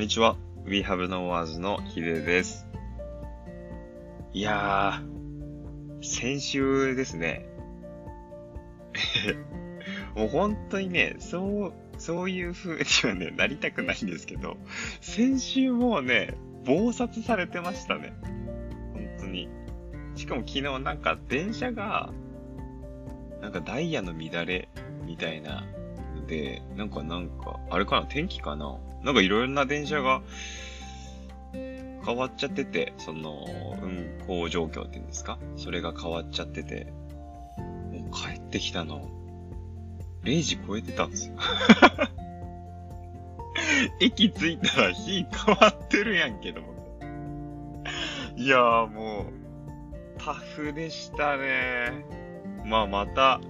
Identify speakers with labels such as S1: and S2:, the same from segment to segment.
S1: んにちは。We Have No Words のヒデです。いやー、先週ですね。もう本当にね、そう、そういう風にはね、なりたくないんですけど、先週もうね、暴殺されてましたね。本当に。しかも昨日なんか電車が、なんかダイヤの乱れみたいなで、なんかなんか、あれかな天気かななんかいろいろな電車が変わっちゃってて、その、運行状況っていうんですか？それが変わっちゃってて、もう帰ってきたの、0時超えてたんですよ。駅着いたら日変わってるやんけども。いやーもう、タフでしたね。まあまた、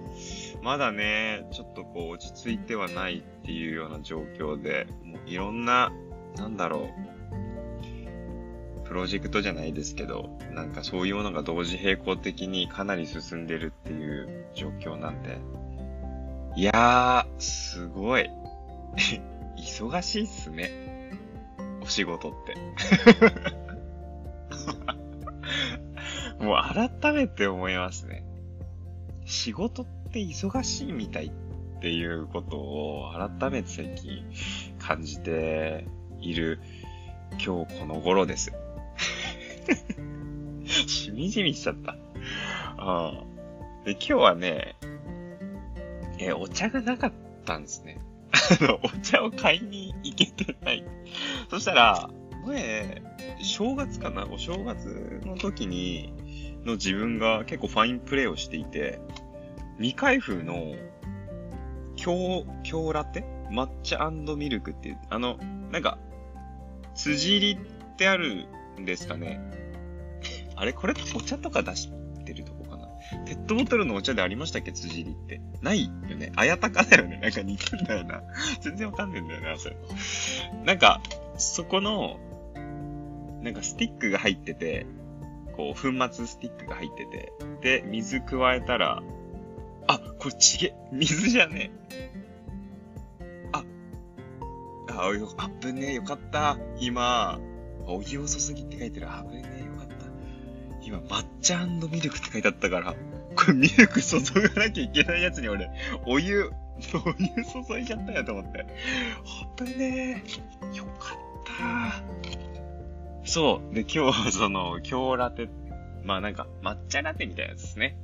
S1: まだね、ちょっとこう落ち着いてはないっていうような状況で、もういろんな、なんだろう、プロジェクトじゃないですけど、なんかそういうものが同時並行的にかなり進んでるっていう状況なんで、いやー、すごい。忙しいっすね。お仕事って。もう改めて思いますね。仕事ってって忙しいみたいっていうことを改めて最近感じている今日この頃です。しみじみしちゃった。ああで今日はね、え、お茶がなかったんですね。あの、お茶を買いに行けてない。そしたら、前、正月かな？お正月の時に、の自分が結構ファインプレイをしていて、未開封の、京、京ラテ？抹茶ミルクっていう、あの、なんか、辻入りってあるんですかね？あれ？これお茶とか出してるとこかな？ペットボトルのお茶でありましたっけ？辻入りって。ないよね。あやたかだよね。なんか似てんだよな。全然わかんねえんだよな、それ。なんか、そこの、なんかスティックが入ってて、こう、粉末スティックが入ってて、で、水加えたら、あ、これち？げ、水じゃねえ。あ、あ、よ、あぶねえ、よかった。今、お湯を注ぎって書いてる。あぶねえ、よかった。今、抹茶ミルクって書いてあったから、これミルク注がなきゃいけないやつに俺、お湯、お湯注いじゃったよと思って。あぶねえ、よかった。そう。で、今日は、その、今日ラテ、まあなんか、抹茶ラテみたいなやつですね。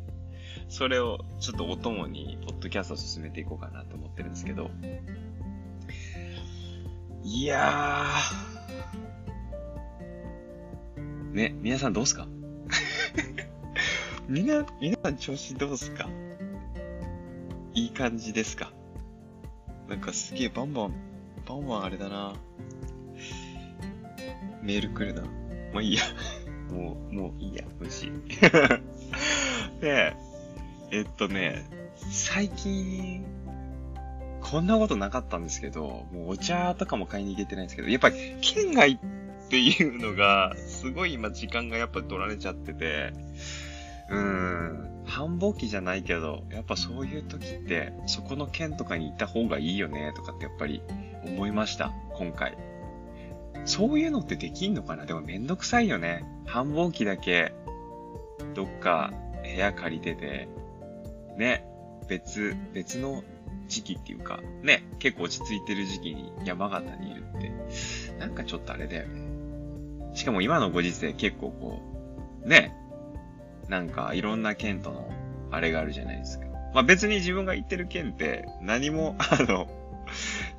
S1: それを、ちょっとお供に、ポッドキャストを進めていこうかなと思ってるんですけど。いやー。ね、皆さんどうすか？みんな、皆さん調子どうすか？いい感じですか？なんかすげえバンバン、バンバンあれだな。メール来るな。まあいいや。もう、もういいや、無視。で、えっとね、最近、こんなことなかったんですけど、もうお茶とかも買いに行けてないんですけど、やっぱり県外っていうのが、すごい今時間がやっぱ取られちゃってて、うん、繁忙期じゃないけど、やっぱそういう時って、そこの県とかに行った方がいいよね、とかってやっぱり思いました、今回。そういうのってできんのかな？でもめんどくさいよね。繁忙期だけ、どっか部屋借りてて、ね、別、別の時期っていうか、ね、結構落ち着いてる時期に山形にいるって、なんかちょっとあれだよね。しかも今のご時世結構こう、ね、なんかいろんな県とのあれがあるじゃないですか。まあ別に自分が行ってる県って何も、あの、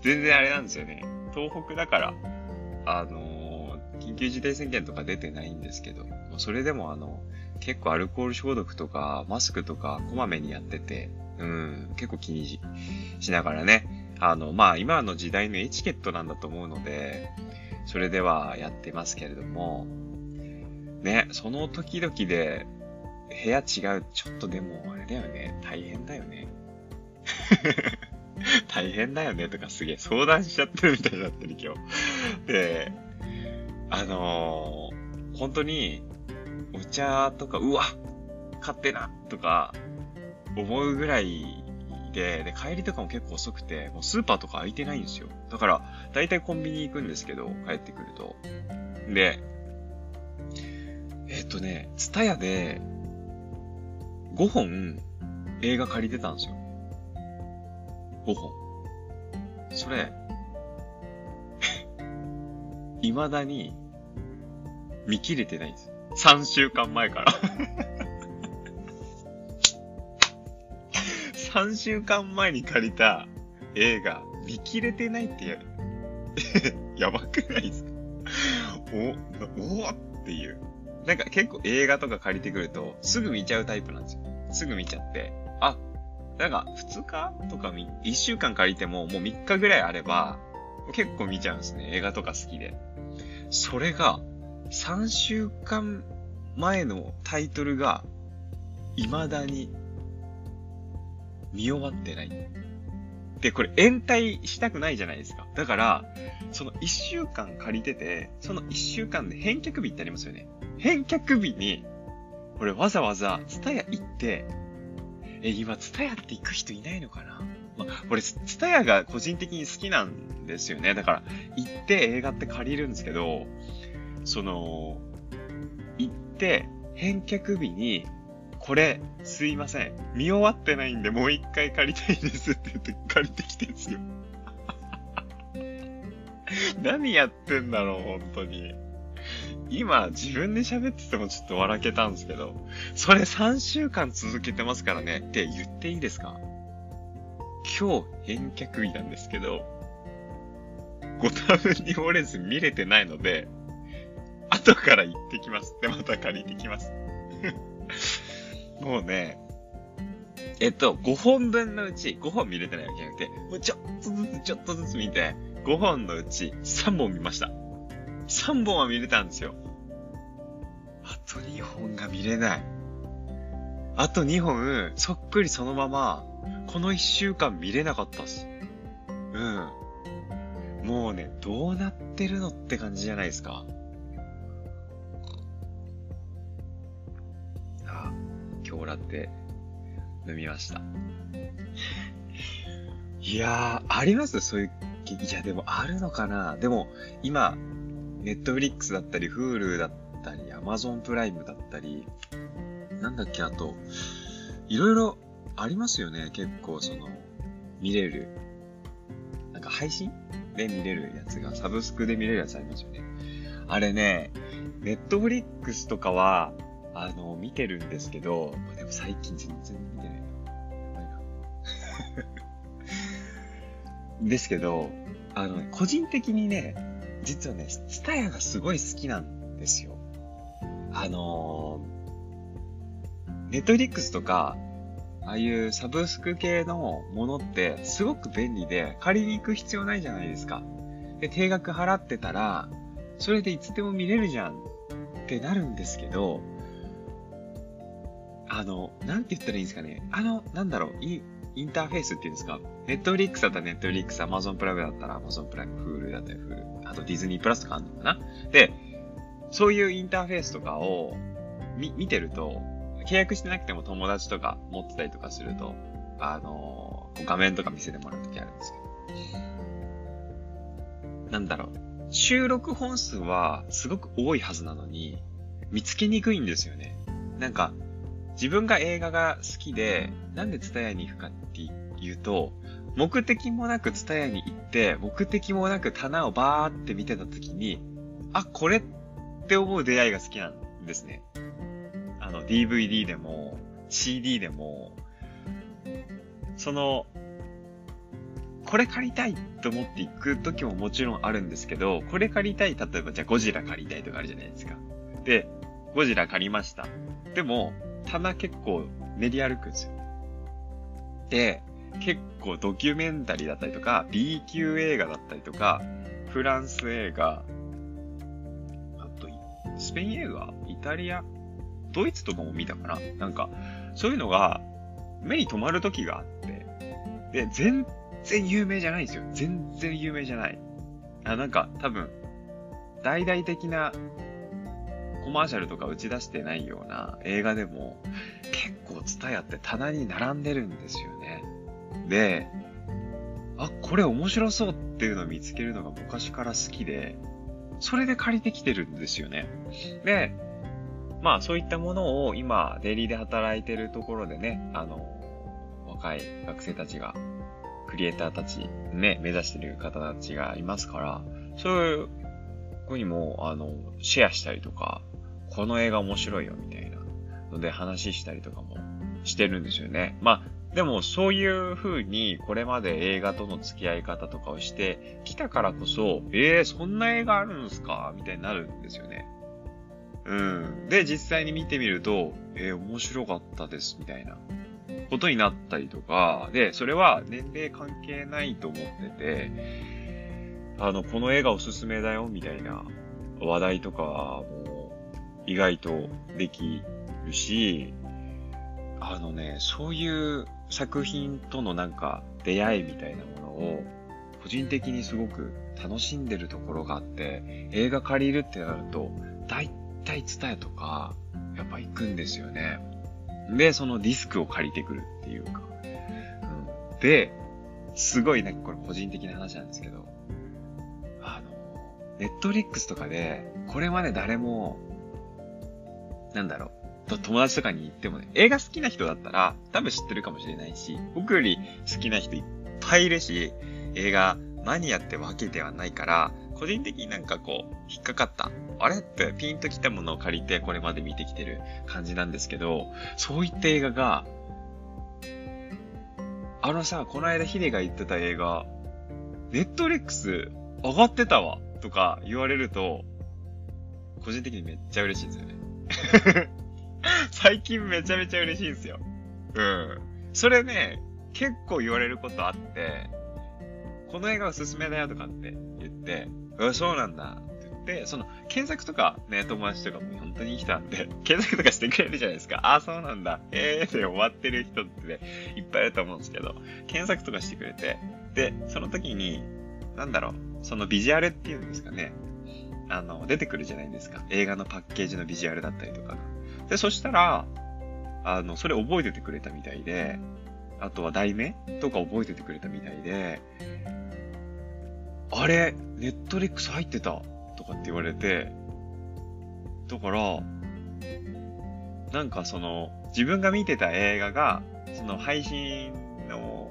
S1: 全然あれなんですよね。東北だから、あの緊急事態宣言とか出てないんですけど、それでもあの、結構アルコール消毒とか、マスクとか、こまめにやってて、うん、結構気にししながらね、あの、まあ、今の時代のエチケットなんだと思うので、それではやってますけれども、ね、その時々で、部屋違う、ちょっとでも、あれだよね、大変だよね。大変だよねとかすげえ相談しちゃってるみたいになってる今日。で、あのー、本当に、お茶とか、うわ買ってなとか、思うぐらいで、で、帰りとかも結構遅くて、もうスーパーとか空いてないんですよ。だから、だいたいコンビニ行くんですけど、帰ってくると。で、えっ、とね、ツタヤで、5本映画借りてたんですよ。5本。それ、未だに見切れてないんです。3週間前から 3週間前に借りた映画、見切れてないってや、やばくないですか？お、おっていう。なんか結構映画とか借りてくると、すぐ見ちゃうタイプなんですよ。すぐ見ちゃって。あ、なんか2日とか1週間借りてももう3日ぐらいあれば、結構見ちゃうんですね。映画とか好きで。それが、3週間前のタイトルが、未だに見終わってない。で、これ延滞したくないじゃないですか。だから、その1週間借りてて、その1週間で返却日ってありますよね。返却日に、俺わざわざツタヤ行って、え、今ツタヤって行く人いないのかなまあ、俺、ツタヤが個人的に好きなんですよね。だから、行って映画って借りるんですけど、その、行って、返却日に、これ、すいません。見終わってないんで、もう一回借りたいですって言って借りてきてんすよ。何やってんだろう、本当に。今、自分で喋っててもちょっと笑けたんですけど、それ3週間続けてますからねって言っていいですか？今日返却日なんですけど、ご多分に漏れず見れてないので、後から行ってきます。で、また借りてきます。もうね、えっと、5本分のうち、5本見れてないわけじゃなくて、もうちょっとずつちょっとずつ見て、5本のうち3本見ました。3本は見れたんですよ。あと2本が見れない。あと2本、そっくりそのまま、この1週間見れなかったっす。うん。もうね、どうなってるのって感じじゃないですか。今日ラって飲みました。いやー、あります？そういう、いや、でもあるのかな？でも、今、ネットフリックスだったり、フールだったり、アマゾンプライムだったり、なんだっけ、あと、いろいろありますよね。結構、その、見れる。なんか配信？で見れるやつが、サブスクで見れるやつありますよね。あれね、ネットフリックスとかは、あの、見てるんですけど、最近全然見てないな。やばいな。ですけど、あの、個人的にね、実はね、ツタヤがすごい好きなんですよ。あのー、ネットリックスとか、ああいうサブスク系のものってすごく便利で借りに行く必要ないじゃないですか。で、定額払ってたら、それでいつでも見れるじゃんってなるんですけど、あの、なんて言ったらいいんですかね。あの、なんだろう、イインターフェースっていうんですか。 Netflixだったら Netflix、Amazon Primeだったら Amazon Prime、Huluだったら Hulu、あとディズニープラスとかあるのかなで、そういうインターフェースとかを見、見てると、契約してなくても友達とか持ってたりとかすると、あの、画面とか見せてもらうときあるんですけど。なんだろう。収録本数はすごく多いはずなのに、見つけにくいんですよね。なんか、自分が映画が好きで、なんでツタヤに行くかっていうと、目的もなくツタヤに行って、目的もなく棚をバーって見てた時に、あ、これって思う出会いが好きなんですね。あの、DVD でも、CD でも、その、これ借りたいと思って行く時ももちろんあるんですけど、これ借りたい、例えばじゃあゴジラ借りたいとかあるじゃないですか。で、ゴジラ借りました。でも、棚結構練り歩くんですよ。で、結構ドキュメンタリーだったりとか、B 級映画だったりとか、フランス映画、あと、スペイン映画イタリアドイツとかも見たかななんか、そういうのが目に留まる時があって、で、全然有名じゃないんですよ。全然有名じゃない。あ、なんか多分、大々的なコマーシャルとか打ち出してないような映画でも、結構ツタヤって棚に並んでるんですよね。で、あ、これ面白そうっていうのを見つけるのが昔から好きで、それで借りてきてるんですよね。で、まあそういったものを今、デイリーで働いてるところでね、あの、若い学生たちが、クリエイターたち、ね、目指してる方たちがいますから、そういう子にも、あの、シェアしたりとか、この映画面白いよみたいなので話したりとかもしてるんですよね。まあ、でもそういう風にこれまで映画との付き合い方とかをしてきたからこそ、えー、そんな映画あるんすか？みたいになるんですよね。うん。で、実際に見てみると、えー、面白かったです、みたいなことになったりとか、で、それは年齢関係ないと思ってて、あの、この映画おすすめだよ、みたいな話題とかも意外とできるし、あのね、そういう作品とのなんか出会いみたいなものを個人的にすごく楽しんでるところがあって、映画借りるってなると、大体ツタヤとか、やっぱ行くんですよね。で、そのディスクを借りてくるっていうか。うん、で、すごいなんかこれ個人的な話なんですけど、あの、ネットリックスとかで、これまで誰も、なんだろう、友達とかに言ってもね、映画好きな人だったら多分知ってるかもしれないし、僕より好きな人いっぱいいるし、映画マニアってわけではないから、個人的になんかこう、引っかかった。あれってピンときたものを借りてこれまで見てきてる感じなんですけど、そういった映画が、あのさ、この間ヒデが言ってた映画、ネットリックス上がってたわとか言われると、個人的にめっちゃ嬉しいんですよね。最近めちゃめちゃ嬉しいんですよ。うん。それね、結構言われることあって、この映画おすすめだよとかって言って、うん、そうなんだって言って、その、検索とかね、友達とかも本当にいい人なんで、検索とかしてくれるじゃないですか。ああ、そうなんだ。ええー、で終わってる人ってね、いっぱいいると思うんですけど、検索とかしてくれて、で、その時に、なんだろう、そのビジュアルっていうんですかね。あの、出てくるじゃないですか。映画のパッケージのビジュアルだったりとか。で、そしたら、あの、それ覚えててくれたみたいで、あとは題名とか覚えててくれたみたいで、あれ、 Netflix 入ってたとかって言われて、だから、なんかその、自分が見てた映画が、その配信の、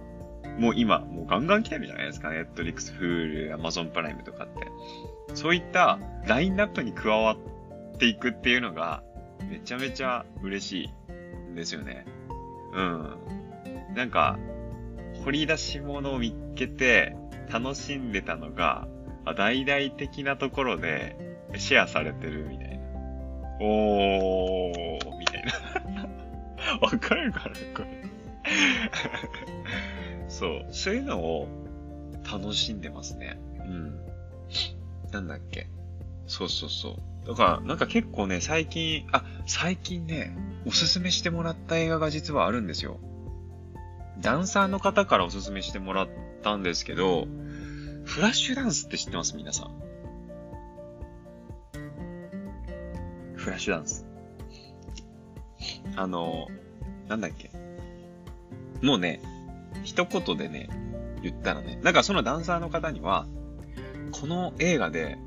S1: もう今、もうガンガン来てるじゃないですか。 Netflix、Hulu、Amazon Prime とかって。そういったラインナップに加わっていくっていうのが、めちゃめちゃ嬉しいんですよね。うん。なんか、掘り出し物を見っけて、楽しんでたのが、大々的なところでシェアされてるみたいな。おー、みたいな。わかるかなこれ そう。そういうのを楽しんでますね。うん。なんだっけ？そうそうそう。だから、なんか結構ね、最近、あ、最近ね、おすすめしてもらった映画が実はあるんですよ。ダンサーの方からおすすめしてもらったんですけど、フラッシュダンスって知ってます？皆さん。フラッシュダンス。あの、なんだっけ？もうね、一言でね、言ったらね、なんかそのダンサーの方には、この映画で、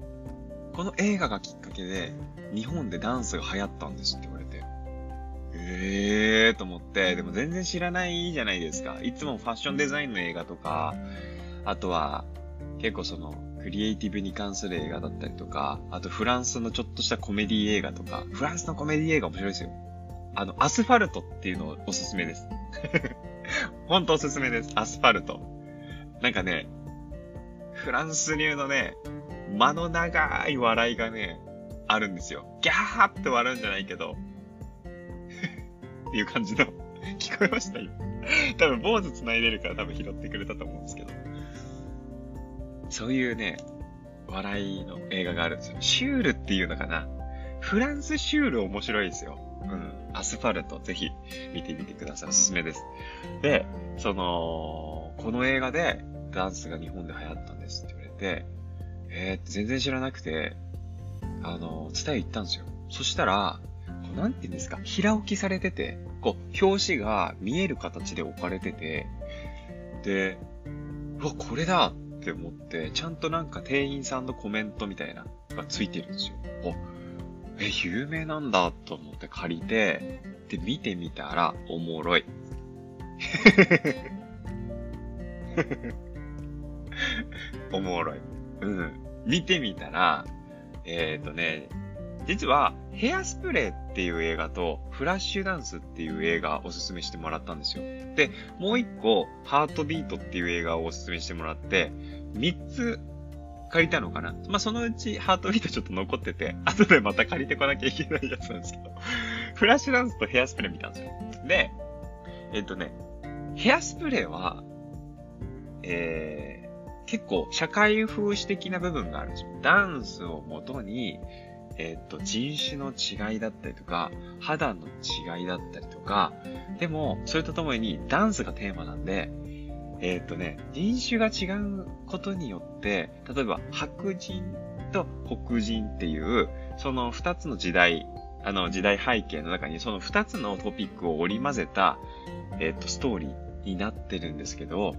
S1: この映画がきっかけで、日本でダンスが流行ったんですって言われて。ええーと思って、でも全然知らないじゃないですか。いつもファッションデザインの映画とか、あとは、結構その、クリエイティブに関する映画だったりとか、あとフランスのちょっとしたコメディ映画とか、フランスのコメディ映画面白いですよ。あの、アスファルトっていうのをおすすめです。ほんとおすすめです。アスファルト。なんかね、フランス流のね、間の長い笑いがね、あるんですよ。ギャーって笑うんじゃないけど、っていう感じの、聞こえましたよ。多分、坊主繋いでるから多分拾ってくれたと思うんですけど。そういうね、笑いの映画があるんですよ。シュールっていうのかな。フランスシュール面白いですよ。うん。アスファルト、ぜひ見てみてください。おすすめです。で、その、この映画でダンスが日本で流行ったんですって言われて、えー、全然知らなくて、あの、伝え行ったんですよ。そしたら、こうなんて言うんですか、平置きされてて、こう、表紙が見える形で置かれてて、で、うわ、これだって思って、ちゃんとなんか店員さんのコメントみたいながついてるんですよ。あ、え、有名なんだと思って借りて、で、見てみたらおもろい。おもろい。うん。見てみたら、えっ、ー、とね、実は、ヘアスプレーっていう映画と、フラッシュダンスっていう映画をおすすめしてもらったんですよ。で、もう一個、ハートビートっていう映画をおすすめしてもらって、三つ借りたのかなまあ、そのうちハートビートちょっと残ってて、後でまた借りてこなきゃいけないやつなんですけど、フラッシュダンスとヘアスプレー見たんですよ。で、えっとね、ヘアスプレーは、えー、結構社会風刺的な部分があるんですよ。ダンスをもとに、えっ、と、人種の違いだったりとか、肌の違いだったりとか、でも、それとともにダンスがテーマなんで、えっ、とね、人種が違うことによって、例えば白人と黒人っていう、その二つの時代、あの時代背景の中にその二つのトピックを織り交ぜた、えっ、と、ストーリーになってるんですけど、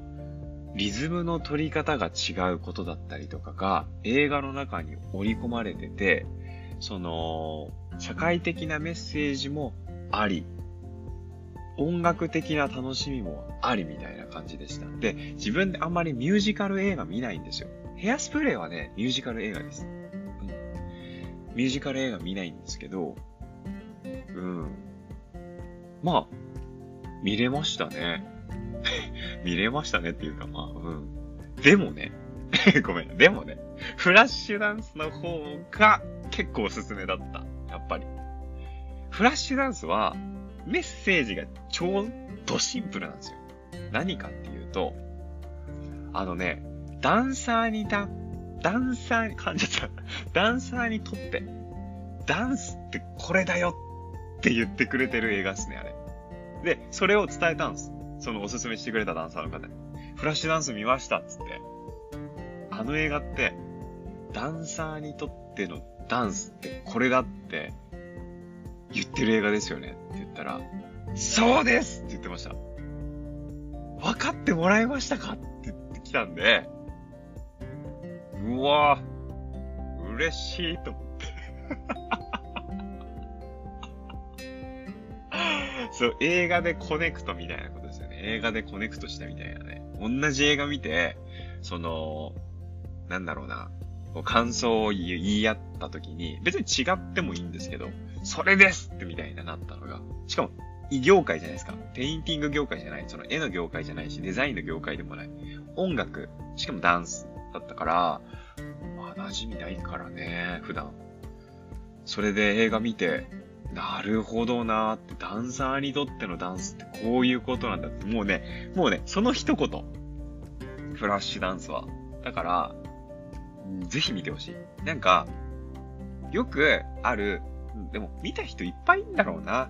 S1: リズムの取り方が違うことだったりとかが映画の中に織り込まれてて、その、社会的なメッセージもあり、音楽的な楽しみもありみたいな感じでした。で、自分であんまりミュージカル映画見ないんですよ。ヘアスプレーはね、ミュージカル映画です。うん。ミュージカル映画見ないんですけど、うん。まあ、見れましたね。見れましたねっていうか、まあ、うん。でもね、ごめん、でもね、フラッシュダンスの方が結構おすすめだった。やっぱり。フラッシュダンスは、メッセージが超ドシンプルなんですよ。何かっていうと、あのね、ダンサーにだ、ダンサーに、感じちゃった。ダンサーにとって、ダンスってこれだよって言ってくれてる映画っすね、あれ。で、それを伝えたんです。そのおすすめしてくれたダンサーの方に。フラッシュダンス見ましたっつって。あの映画って、ダンサーにとってのダンスってこれだって言ってる映画ですよねって言ったら、そうですって言ってました。分かってもらえましたかって言ってきたんで、うわぁ、嬉しいと思って。そう、映画でコネクトみたいなこと。映画でコネクトしたみたいなね。同じ映画見て、その、なんだろうな。う感想を言い合った時に、別に違ってもいいんですけど、それですってみたいななったのが、しかも、異業界じゃないですか。ペインティング業界じゃない。その絵の業界じゃないし、デザインの業界でもない。音楽、しかもダンスだったから、まあ馴染みないからね、普段。それで映画見て、なるほどなーって、ダンサーにとってのダンスってこういうことなんだって、もうね、もうね、その一言。フラッシュダンスは。だから、ぜひ見てほしい。なんか、よくある、でも見た人いっぱいいんだろうな。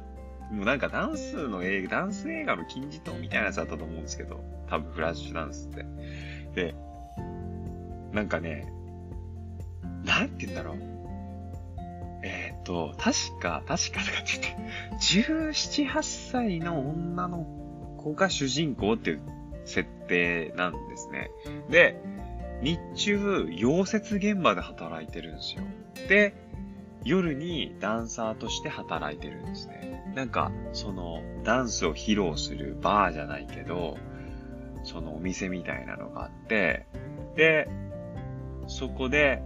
S1: もうなんかダンスの映画、ダンス映画の金字塔みたいなやつだったと思うんですけど、多分フラッシュダンスって。で、なんかね、なんて言うんだろう。と、確か、確かとかって言って、17、8歳の女の子が主人公っていう設定なんですね。で、日中、溶接現場で働いてるんですよ。で、夜にダンサーとして働いてるんですね。なんか、その、ダンスを披露するバーじゃないけど、そのお店みたいなのがあって、で、そこで、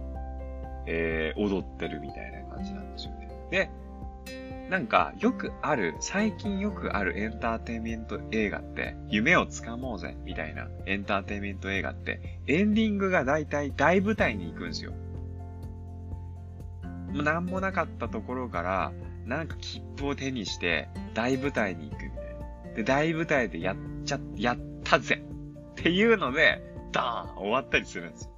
S1: えー、踊ってるみたいな感じなんですよね。で、なんか、よくある、最近よくあるエンターテインメント映画って、夢をつかもうぜ、みたいなエンターテインメント映画って、エンディングが大体大舞台に行くんですよ。もうなんもなかったところから、なんか切符を手にして、大舞台に行くみたいな。で、大舞台でやっちゃ、やったぜっていうので、ダーン終わったりするんですよ。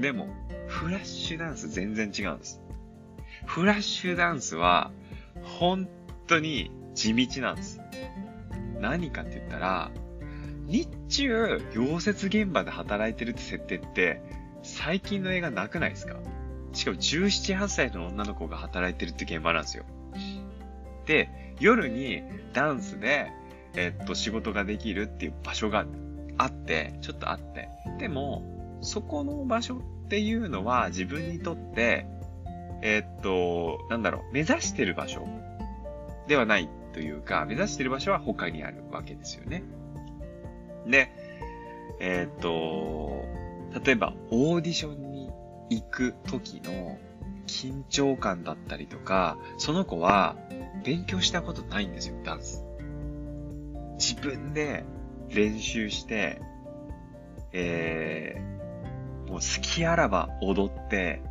S1: でも、フラッシュダンス全然違うんです。フラッシュダンスは、本当に地道なんです。何かって言ったら、日中、溶接現場で働いてるって設定って、最近の映画なくないですか？しかも17、8歳の女の子が働いてるって現場なんですよ。で、夜にダンスで、えっと、仕事ができるっていう場所があって、ちょっとあって。でも、そこの場所っていうのは自分にとって、えー、っと、なんだろう、目指してる場所ではないというか、目指してる場所は他にあるわけですよね。で、えー、っと、例えばオーディションに行く時の緊張感だったりとか、その子は勉強したことないんですよ、ダンス。自分で練習して、えー、もう好きあらば踊って、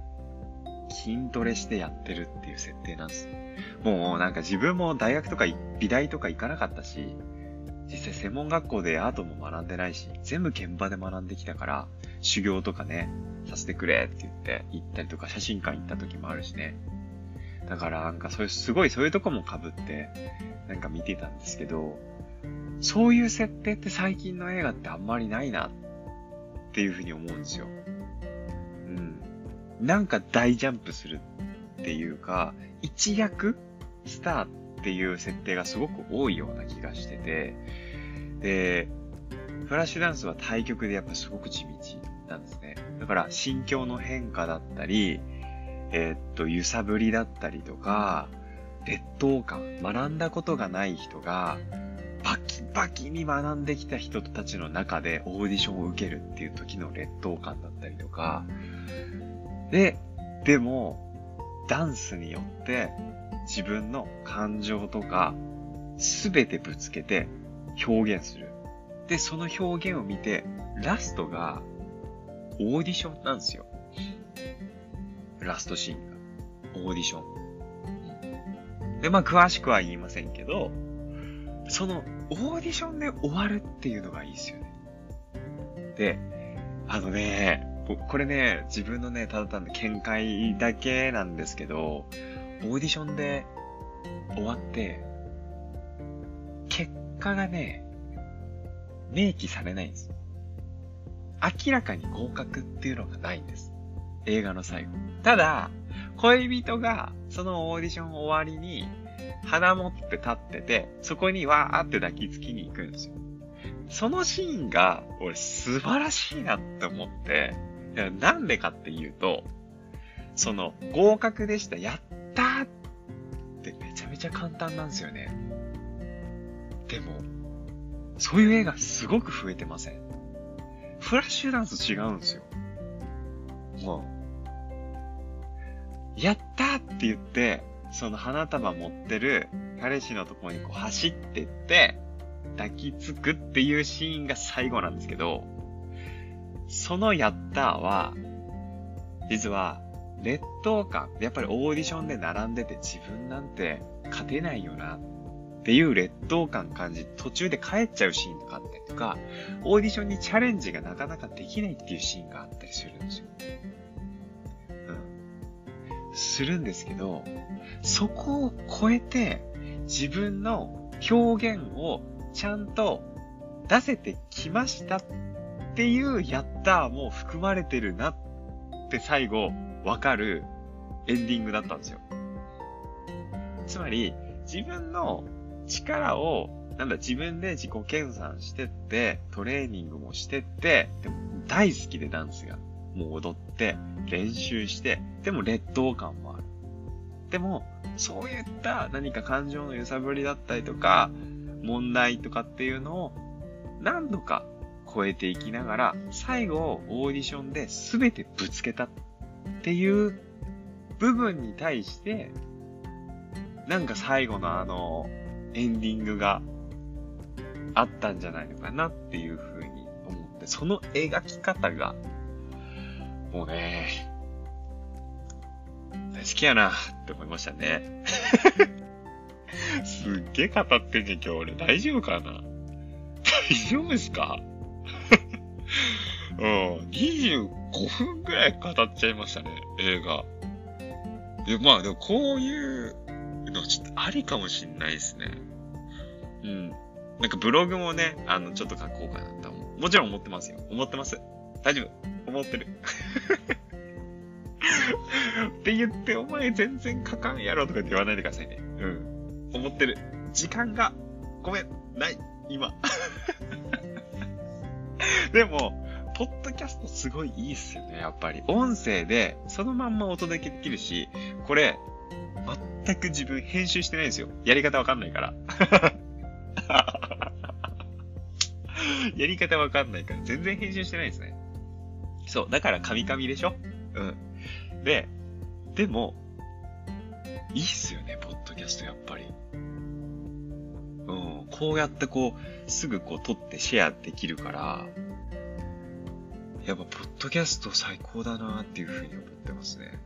S1: 筋トレしてやってるっていう設定なんです。もうなんか自分も大学とか美大とか行かなかったし、実際専門学校でアートも学んでないし、全部現場で学んできたから、修行とかね、させてくれって言って行ったりとか、写真館行った時もあるしね。だからなんかそういう、すごいそういうとこも被って、なんか見てたんですけど、そういう設定って最近の映画ってあんまりないなっていうふうに思うんですよ。なんか大ジャンプするっていうか、一躍スターっていう設定がすごく多いような気がしてて、で、フラッシュダンスは対局でやっぱすごく地道なんですね。だから心境の変化だったり、えー、っと、揺さぶりだったりとか、劣等感、学んだことがない人が、バキバキに学んできた人たちの中でオーディションを受けるっていう時の劣等感だったりとか、で、でも、ダンスによって自分の感情とかすべてぶつけて表現する。で、その表現を見て、ラストがオーディションなんですよ。ラストシーンが。オーディション。で、まあ、詳しくは言いませんけど、その、オーディションで終わるっていうのがいいですよね。で、あのね、僕これね、自分のね、ただ単の見解だけなんですけど、オーディションで終わって、結果がね、明記されないんです。明らかに合格っていうのがないんです。映画の最後。ただ、恋人がそのオーディション終わりに鼻持って立ってて、そこにわーって抱きつきに行くんですよ。そのシーンが、俺素晴らしいなって思って、なんでかっていうと、その、合格でした、やったーってめちゃめちゃ簡単なんですよね。でも、そういう映画すごく増えてませんフラッシュダンス違うんですよ。もう、やったーって言って、その花束持ってる彼氏のところにこう走ってって、抱きつくっていうシーンが最後なんですけど、そのやったーは、実は、劣等感、やっぱりオーディションで並んでて自分なんて勝てないよなっていう劣等感感じ、途中で帰っちゃうシーンとかあったりとか、オーディションにチャレンジがなかなかできないっていうシーンがあったりするんですよ。うん。するんですけど、そこを超えて自分の表現をちゃんと出せてきましたっっていうやったーも含まれてるなって最後わかるエンディングだったんですよ。つまり、自分の力を、なんだ、自分で自己研鑽してって、トレーニングもしてって、でも大好きでダンスが。もう踊って、練習して、でも劣等感もある。でも、そういった何か感情の揺さぶりだったりとか、問題とかっていうのを何度か超えていきながら、最後オーディションで全てぶつけたっていう部分に対して、なんか最後のあの、エンディングがあったんじゃないのかなっていうふうに思って、その描き方が、もうね、大好きやなって思いましたね。すっげえ語ってんじゃん、今日俺。大丈夫かな？大丈夫ですか？うん、25分くらい語っちゃいましたね、映画。で、まあ、でもこういうのちょっとありかもしんないですね。うん。なんかブログもね、あの、ちょっと書こうかなと思う。もちろん思ってますよ。思ってます。大丈夫。思ってる。って言って、お前全然書かんやろとかって言わないでくださいね。うん。思ってる。時間が、ごめん、ない、今。でも、ポッドキャストすごいいいっすよね、やっぱり。音声で、そのまんまお届けできるし、これ、全く自分編集してないんですよ。やり方わかんないから。やり方わかんないから、全然編集してないですね。そう、だからカミカミでしょ？うん。で、でも、いいっすよね、ポッドキャストやっぱり。うん、こうやってこう、すぐこう撮ってシェアできるから、やっぱ、ポッドキャスト最高だなっていうふうに思ってますね。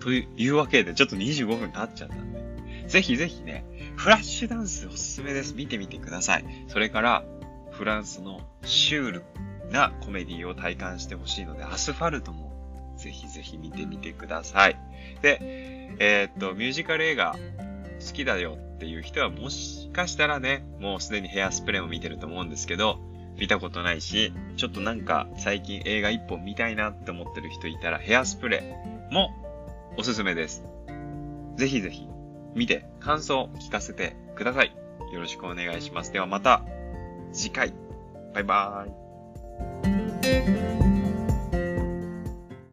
S1: というわけで、ちょっと25分経っちゃったんで、ぜひぜひね、フラッシュダンスおすすめです。見てみてください。それから、フランスのシュールなコメディを体感してほしいので、アスファルトもぜひぜひ見てみてください。で、えー、っと、ミュージカル映画好きだよっていう人はもしかしたらね、もうすでにヘアスプレーも見てると思うんですけど、見たことないし、ちょっとなんか最近映画一本見たいなって思ってる人いたらヘアスプレーもおすすめです。ぜひぜひ見て感想を聞かせてください。よろしくお願いします。ではまた次回。バイバーイ。